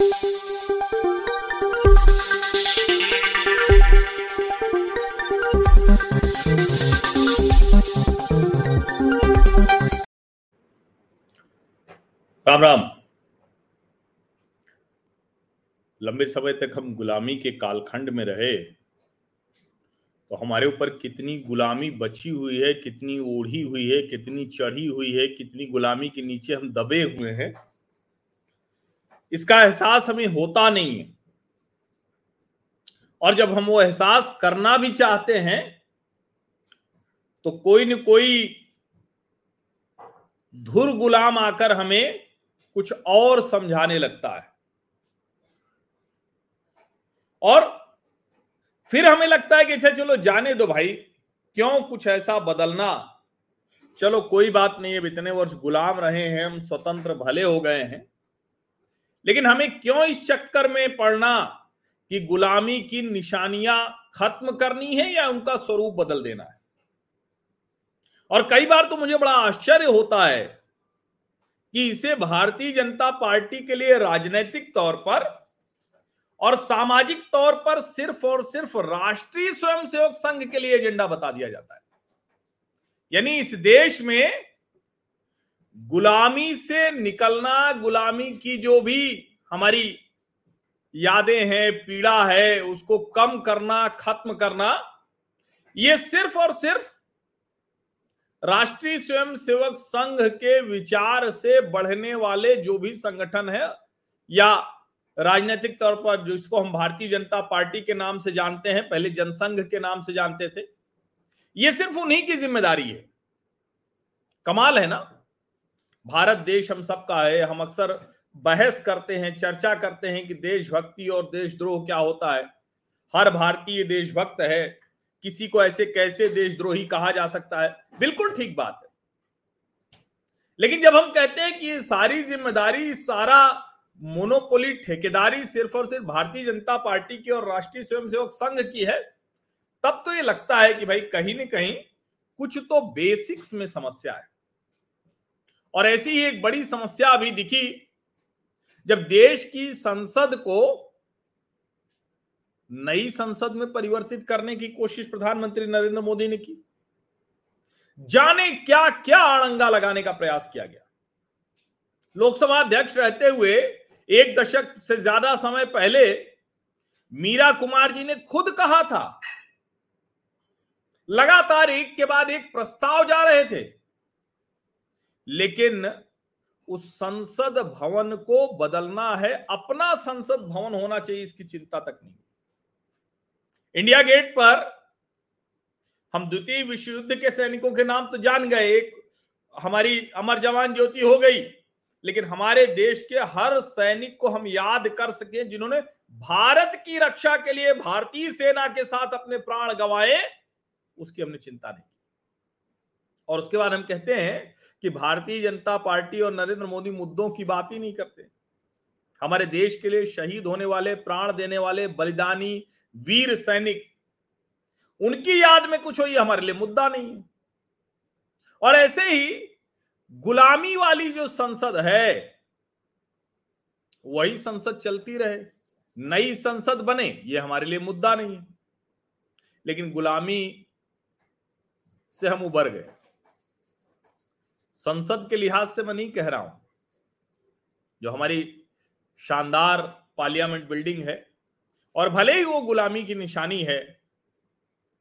राम राम। लंबे समय तक हम गुलामी के कालखंड में रहे तो हमारे ऊपर कितनी गुलामी बची हुई है, कितनी ओढ़ी हुई है, कितनी चढ़ी हुई है, कितनी गुलामी के नीचे हम दबे हुए हैं। इसका एहसास हमें होता नहीं है। और जब हम वो एहसास करना भी चाहते हैं तो कोई न कोई धुर गुलाम आकर हमें कुछ और समझाने लगता है। और फिर हमें लगता है कि अच्छा चलो जाने दो भाई, क्यों कुछ ऐसा बदलना? चलो कोई बात नहीं, अब इतने वर्ष गुलाम रहे हैं, हम स्वतंत्र भले हो गए हैं। लेकिन हमें क्यों इस चक्कर में पड़ना कि गुलामी की निशानियाँ खत्म करनी है या उनका स्वरूप बदल देना है? और कई बार तो मुझे बड़ा आश्चर्य होता है कि इसे भारतीय जनता पार्टी के लिए राजनीतिक तौर पर और सामाजिक तौर पर सिर्फ़ और सिर्फ़ राष्ट्रीय स्वयंसेवक संघ के लिए एजेंडा बता दिया जाता है। यानी इस देश में गुलामी से निकलना, गुलामी की जो भी हमारी यादें हैं, पीड़ा है, उसको कम करना, खत्म करना, ये सिर्फ़ और सिर्फ़ राष्ट्रीय स्वयंसेवक संघ के विचार से बढ़ने वाले जो भी संगठन है, या राजनीतिक तौर पर जिसको हम भारतीय जनता पार्टी के नाम से जानते हैं, पहले जनसंघ के नाम से जानते थे, ये सिर्फ़ उन्हीं की ज़िम्मेदारी है। कमाल है ना? भारत देश हम सबका है, हम अक्सर बहस करते हैं, चर्चा करते हैं कि देशभक्ति और देशद्रोह क्या होता है। हर भारतीय देशभक्त है, किसी को ऐसे कैसे देशद्रोही कहा जा सकता है? बिल्कुल ठीक बात है। लेकिन जब हम कहते हैं कि सारी ज़िम्मेदारी, सारा मोनोपोली ठेकेदारी सिर्फ़ और सिर्फ़ भारतीय जनता पार्टी की और राष्ट्रीय स्वयंसेवक संघ की है, तब तो ये लगता है कि भाई कहीं ना कहीं कुछ तो बेसिक्स में समस्या है। और ऐसी ही एक बड़ी समस्या अभी दिखी। जब देश की संसद को नई संसद में परिवर्तित करने की कोशिश प्रधानमंत्री नरेंद्र मोदी ने की, जाने क्या क्या आड़ंगा लगाने का प्रयास किया गया। लोकसभा अध्यक्ष रहते हुए एक दशक से ज़्यादा समय पहले मीरा कुमार जी ने खुद कहा था, लगातार एक के बाद एक प्रस्ताव जा रहे थे। लेकिन उस संसद भवन को बदलना है, अपना संसद भवन होना चाहिए, इसकी चिंता तक नहीं। इंडिया गेट पर हम द्वितीय विश्व युद्ध के सैनिकों के नाम तो जान गए, एक हमारी अमर जवान ज्योति हो गई, लेकिन हमारे देश के हर सैनिक को हम याद कर सके जिन्होंने भारत की रक्षा के लिए भारतीय सेना के साथ अपने प्राण गंवाए, उसकी हमने चिंता नहीं की। और उसके बाद हम कहते हैं कि भारतीय जनता पार्टी और नरेंद्र मोदी मुद्दों की बात ही नहीं करते। हमारे देश के लिए शहीद होने वाले, प्राण देने वाले बलिदानी वीर सैनिक, उनकी याद में कुछ हो ये हमारे लिए मुद्दा नहीं है। और ऐसे ही गुलामी वाली जो संसद है, वही संसद चलती रहे, नई संसद बने, ये हमारे लिए मुद्दा नहीं है। लेकिन गुलामी से हम उबर गए। संसद के लिहाज से मैं नहीं कह रहा हूँ। जो हमारी शानदार पार्लियामेंट बिल्डिंग है, और भले ही वो गुलामी की निशानी है,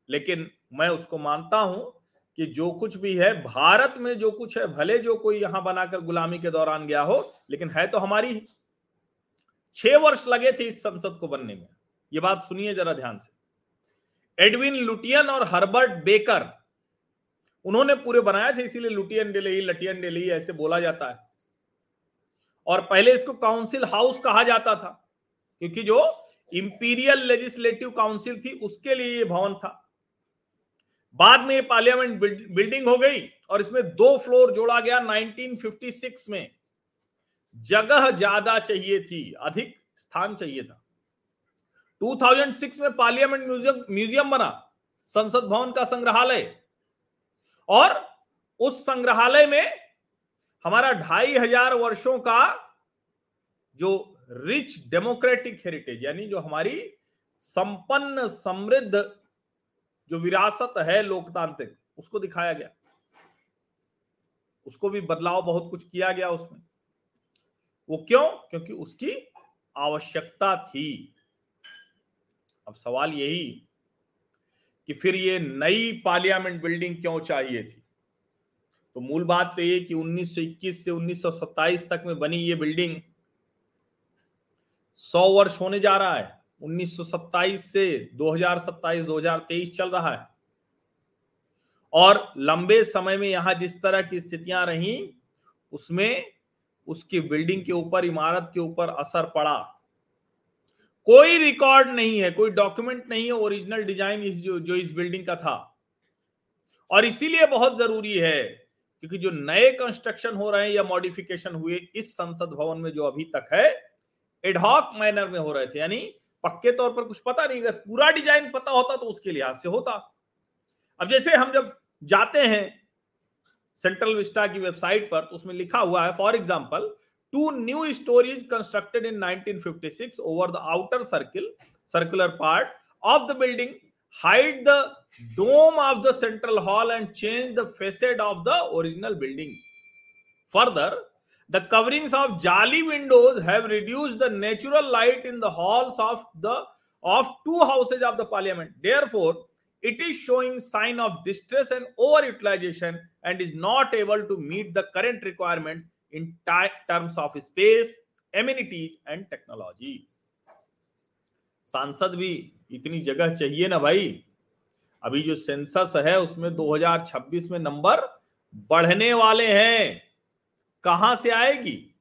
लेकिन मैं उसको मानता हूँ कि जो कुछ भी है, भारत में जो कुछ है, भले जो कोई यहाँ बनाकर गुलामी के दौरान गया हो, लेकिन है तो हमारी ही। छह वर्ष लगे थे इस संसद को बनने में। ये बात सुनिए जरा ध्यान से। एडविन लुटियन और हर्बर्ट बेकर उन्होंने पूरे बनाए थे, इसीलिए लुटियन डेली लटियन डेली ऐसे बोला जाता है। और पहले इसको काउंसिल हाउस कहा जाता था, क्योंकि जो इंपीरियल लेजिस्लेटिव काउंसिल थी, उसके लिए ये भवन था। बाद में पार्लियामेंट बिल्डिंग हो गई, और इसमें दो फ्लोर जोड़ा गया 1956 में। जगह ज़्यादा चाहिए थी, अधिक स्थान चाहिए था। 2006 में पार्लियामेंट म्यूज़ियम म्यूज़ियम बना, संसद भवन का संग्रहालय और उस संग्रहालय में हमारा ढाई हज़ार वर्षों का जो रिच डेमोक्रेटिक हेरिटेज यानी जो हमारी संपन्न, समृद्ध जो विरासत है लोकतांत्रिक, उसको दिखाया गया। उसको भी बदलाव बहुत कुछ किया गया उसमें। वो क्यों? क्योंकि उसकी आवश्यकता थी। अब सवाल यही कि फिर ये नई पार्लियामेंट बिल्डिंग क्यों चाहिए थी? तो मूल बात तो ये कि 1921 से 1927 तक में बनी ये बिल्डिंग 100 वर्ष होने जा रहा है। 1927 से 2027 2023 चल रहा है। और लंबे समय में यहाँ जिस तरह की स्थितियाँ रही, उसमें उसकी बिल्डिंग के ऊपर, इमारत के ऊपर असर पड़ा। कोई रिकॉर्ड नहीं है कोई डॉक्यूमेंट नहीं है ओरिजिनल डिज़ाइन इस जो, जो इस बिल्डिंग का था। और इसीलिए बहुत ज़रूरी है क्योंकि जो नए कंस्ट्रक्शन हो रहे हैं या मॉडिफिकेशन हुए इस संसद भवन में जो अभी तक है एडहॉक मैनर में हो रहे थे। यानी पक्के तौर पर कुछ पता नहीं अगर पूरा डिज़ाइन पता होता तो उसके लिहाज से होता। अब जैसे हम जब जाते हैं सेंट्रल विस्टा की वेबसाइट पर तो उसमें लिखा हुआ है for example Two new stories constructed in 1956 over the outer circle, circular part of the building, hide the dome of the central hall and change the facade of the original building. Further, the coverings of jali windows have reduced the natural light in the halls of the of two houses of the parliament. Therefore, it is showing sign of distress and overutilization and is not able to meet the current requirements in terms of space, amenities and technology. सांसद भी इतनी जगह चाहिए ना भाई। अभी जो census है उसमें 2026 में नंबर बढ़ने वाले हैं। कहाँ से आएगी?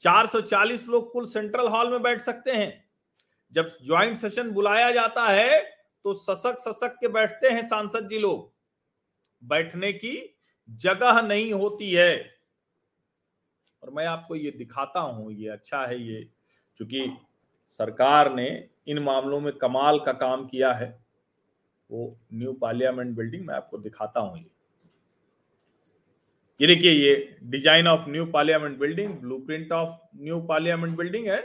440 लोग कुल सेंट्रल हॉल में बैठ सकते हैं। जब ज्वाइंट सेशन बुलाया जाता है तो ससक ससक के बैठते हैं सांसद जी लोग। बैठने की जगह नहीं होती है। और मैं आपको ये दिखाता हूँ, ये अच्छा है ये क्योंकि सरकार ने इन मामलों में कमाल का काम किया है, वो न्यू पार्लियामेंट बिल्डिंग मैं आपको दिखाता हूँ ये। ये देखिए, ये design of new parliament building, blueprint of new parliament building and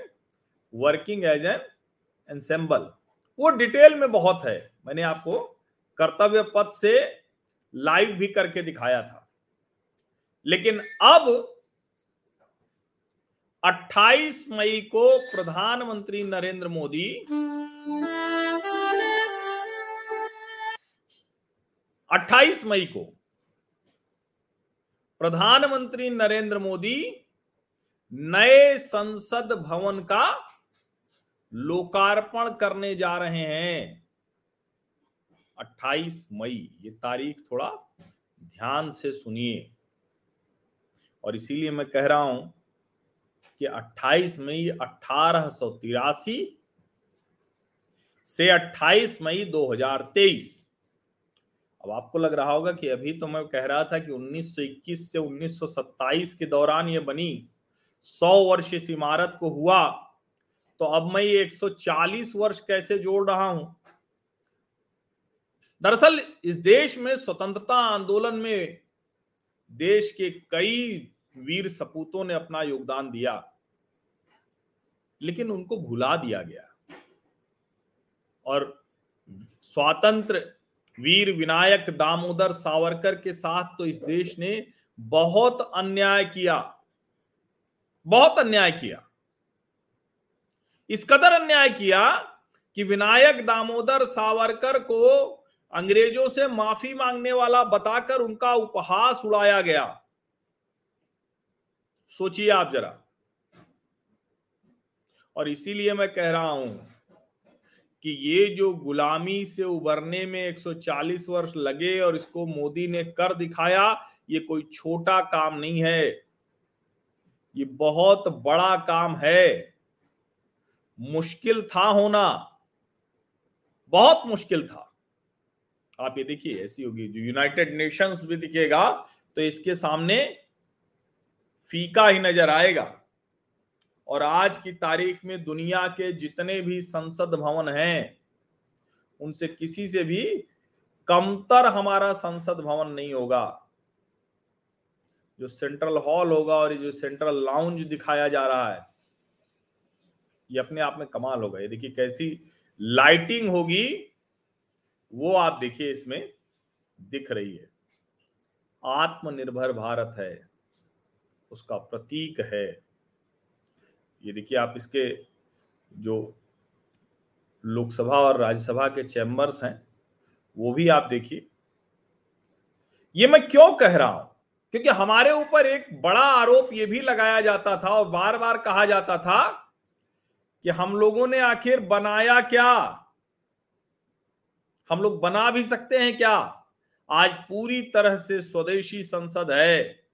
working as an ensemble वो डिटेल में बहुत है, मैंने आपको कर्तव्य पथ से लाइव भी करके दिखाया था। लेकिन अब 28 मई को प्रधानमंत्री नरेंद्र मोदी। 28 मई को प्रधानमंत्री नरेंद्र मोदी नए संसद भवन का लोकार्पण करने जा रहे हैं। 28 मई, ये तारीख थोड़ा ध्यान से सुनिए। और इसीलिए मैं कह रहा हूँ कि 28 मई अठारह सौ तिरासी से 28 मई 2023 अब आपको लग रहा होगा कि अभी तो मैं कह रहा था कि 1921 से 1927 के दौरान ये बनी 100 वर्ष इस इमारत को हुआ। तो अब मैं ये 140 वर्ष कैसे जोड़ रहा हूँ? दरअसल इस देश में स्वतंत्रता आंदोलन में देश के कई वीर सपूतों ने अपना योगदान दिया। लेकिन उनको भुला दिया गया। और स्वातंत्र वीर विनायक दामोदर सावरकर के साथ तो इस देश ने बहुत अन्याय किया। बहुत अन्याय किया। इस कदर अन्याय किया कि विनायक दामोदर सावरकर को अंग्रेज़ों से माफ़ी मांगने वाला बताकर उनका उपहास उड़ाया गया। सोचिए आप जरा। और इसीलिए मैं कह रहा हूँ कि ये जो गुलामी से उबरने में 140 वर्ष लगे और इसको मोदी ने कर दिखाया, ये कोई छोटा काम नहीं है। ये बहुत बड़ा काम है। मुश्किल था होना, बहुत मुश्किल था। आप ये देखिए, ऐसी होगी। जो यूनाइटेड नेशंस भी दिखेगा तो इसके सामने फीका ही नज़र आएगा। और आज की तारीख में दुनिया के जितने भी संसद भवन हैं, उनसे किसी से भी कमतर हमारा संसद भवन नहीं होगा। जो सेंट्रल हॉल होगा और जो सेंट्रल लाउंज दिखाया जा रहा है, ये अपने आप में कमाल होगा। ये देखिए कैसी लाइटिंग होगी, वो आप देखिए इसमें दिख रही है। आत्मनिर्भर भारत है, उसका प्रतीक है। ये देखिए, आप इसके जो लोकसभा और राज्यसभा के चैम्बर्स हैं, वो भी आप देखिए। ये मैं क्यों कह रहा हूँ? क्योंकि हमारे ऊपर एक बड़ा आरोप ये भी लगाया जाता था और बार बार कहा जाता था कि हम लोगों ने आखिर बनाया क्या? हम लोग बना भी सकते हैं क्या? आज पूरी तरह से स्वदेशी संसद है।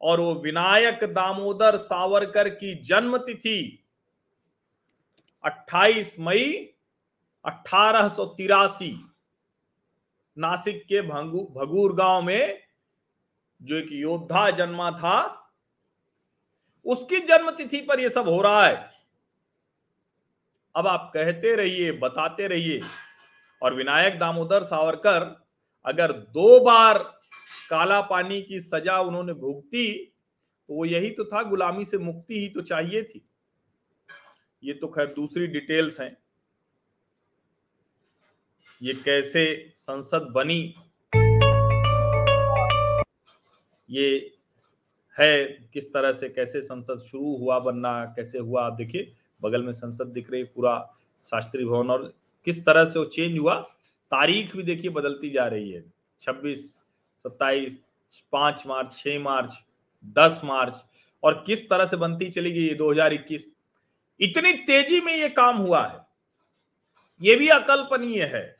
और वो विनायक दामोदर सावरकर की जन्म तिथि 28 मई अठारह नासिक के भगूर गाँव में जो एक योद्धा जन्मा था, उसकी जन्म तिथि पर यह सब हो रहा है। अब आप कहते रहिए, बताते रहिए। और विनायक दामोदर सावरकर अगर दो बार काला पानी की सजा उन्होंने भुगती तो वो यही तो था, गुलामी से मुक्ति ही तो चाहिए थी। ये तो खैर दूसरी डिटेल्स हैं। ये कैसे संसद बनी? ये है किस तरह से कैसे संसद शुरू हुआ, बनना, कैसे हुआ, आप देखिए, बगल में संसद दिख रही पूरा शास्त्री भवन, और किस तरह से वो चेंज हुआ, तारीख भी देखिए बदलती जा रही है, छब्बीस सत्ताईस, पाँच मार्च, छह मार्च, दस मार्च, और किस तरह से बनती चली गई दो हज़ार इक्कीस? इतनी तेज़ी में ये काम हुआ है। ये भी अकल्पनीय है।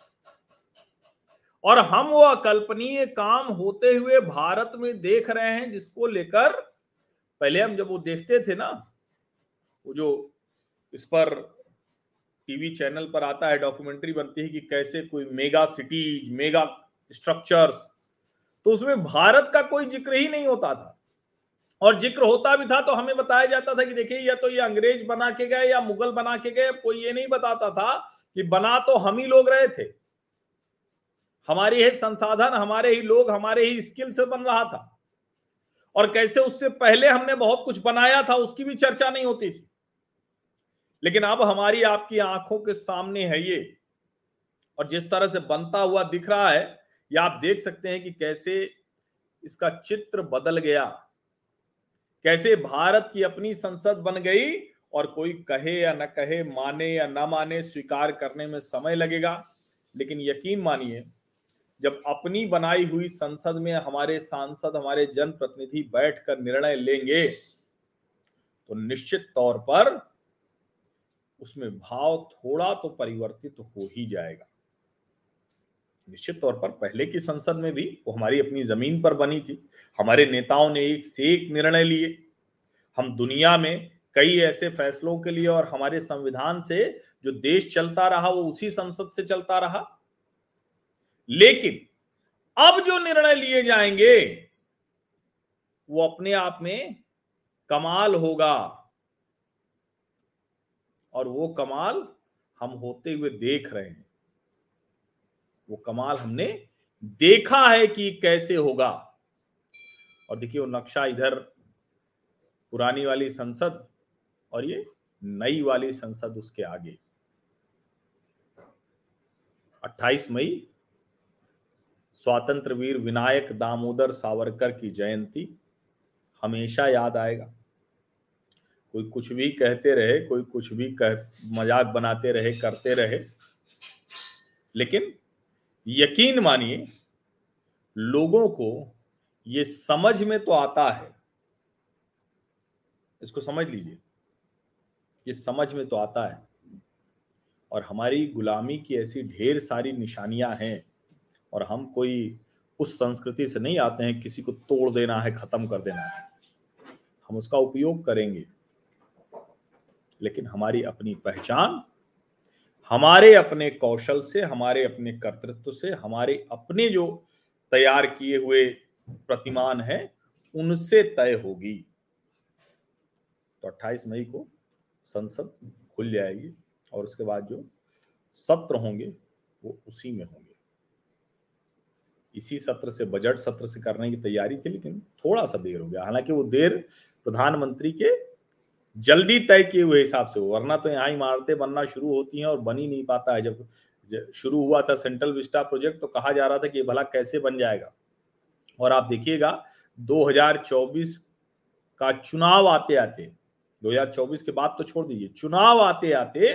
और हम वो अकल्पनीय काम होते हुए भारत में देख रहे हैं, जिसको लेकर पहले हम जब वो देखते थे ना, वो जो इस पर टीवी चैनल पर आता है, डॉक्यूमेंट्री बनती है कि कैसे कोई मेगा सिटी मेगा स्ट्रक्चर्स तो उसमें भारत का कोई ज़िक्र ही नहीं होता था। और ज़िक्र होता भी था तो हमें बताया जाता था कि देखिए, या तो ये अंग्रेज़ बना के गए या मुगल बना के गए कोई ये नहीं बताता था कि बना तो हम ही लोग रहे थे। हमारे ही संसाधन, हमारे ही लोग, हमारे ही स्किल से बन रहा था। और कैसे उससे पहले हमने बहुत कुछ बनाया था, उसकी भी चर्चा नहीं होती थी। लेकिन अब हमारी आपकी आँखों के सामने है ये। और जिस तरह से बनता हुआ दिख रहा है या आप देख सकते हैं कि कैसे इसका चित्र बदल गया। कैसे भारत की अपनी संसद बन गई और कोई कहे या न कहे, माने या न माने, स्वीकार करने में समय लगेगा। लेकिन यकीन मानिए, जब अपनी बनाई हुई संसद में हमारे सांसद, हमारे जनप्रतिनिधि बैठकर निर्णय लेंगे तो निश्चित तौर पर उसमें भाव थोड़ा तो परिवर्तित हो ही जाएगा। निश्चित तौर पर पहले की संसद में भी वो हमारी अपनी ज़मीन पर बनी थी। हमारे नेताओं ने एक से एक निर्णय लिए। हम दुनिया में कई ऐसे फैसलों के लिए और हमारे संविधान से जो देश चलता रहा, वो उसी संसद से चलता रहा। लेकिन अब जो निर्णय लिए जाएँगे, वो अपने आप में कमाल होगा। और वो कमाल हम होते हुए देख रहे हैं। वो कमाल हमने देखा है कि कैसे होगा। और देखिए, वो नक्शा इधर पुरानी वाली संसद और ये नई वाली संसद उसके आगे। 28 मई स्वातंत्र वीर विनायक दामोदर सावरकर की जयंती हमेशा याद आएगा। कोई कुछ भी कहते रहे, कोई कुछ भी कह, मज़ाक बनाते रहे, करते रहे, लेकिन यकीन मानिए, लोगों को ये समझ में तो आता है। इसको समझ लीजिए। ये समझ में तो आता है। और हमारी गुलामी की ऐसी ढेर सारी निशानियाँ हैं और हम कोई उस संस्कृति से नहीं आते हैं, किसी को तोड़ देना है, खत्म कर देना है। हम उसका उपयोग करेंगे। लेकिन हमारी अपनी पहचान हमारे अपने कौशल से, हमारे अपने कर्तृत्व से, हमारे अपने जो तैयार किए हुए प्रतिमान है, उनसे तय होगी। तो 28 मई को संसद खुल जाएगी और उसके बाद जो सत्र होंगे, वो उसी में होंगे। इसी सत्र से, बजट सत्र से करने की तैयारी थी, लेकिन थोड़ा सा देर हो गया। हालाँकि वो देर प्रधानमंत्री के जल्दी तय किए हुए हिसाब से वरना तो यहाँ इमारतें बनना शुरू होती हैं और बन ही नहीं पाता है। जब शुरू हुआ था सेंट्रल विस्टा प्रोजेक्ट तो कहा जा रहा था कि भला कैसे बन जाएगा? और आप देखिएगा 2024 का चुनाव आते आते 2024 के बाद तो छोड़ दीजिए, चुनाव आते आते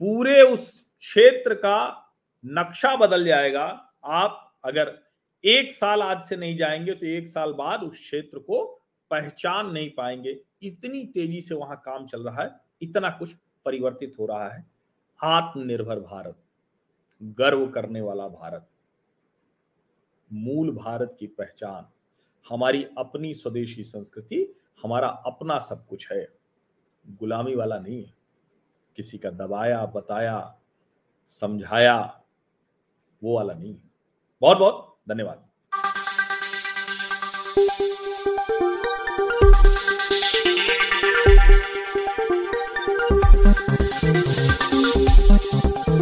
पूरे उस क्षेत्र का नक्शा बदल जाएगा। आप अगर एक साल आज से नहीं जाएँगे तो एक साल बाद उस क्षेत्र को पहचान नहीं पाएँगे, इतनी तेज़ी से वहाँ काम चल रहा है, इतना कुछ परिवर्तित हो रहा है। आत्मनिर्भर भारत, गर्व करने वाला भारत, मूल भारत की पहचान, हमारी अपनी स्वदेशी संस्कृति, हमारा अपना सब कुछ है। गुलामी वाला नहीं है। किसी का दबाया, बताया, समझाया, वो वाला नहीं है। बहुत बहुत धन्यवाद।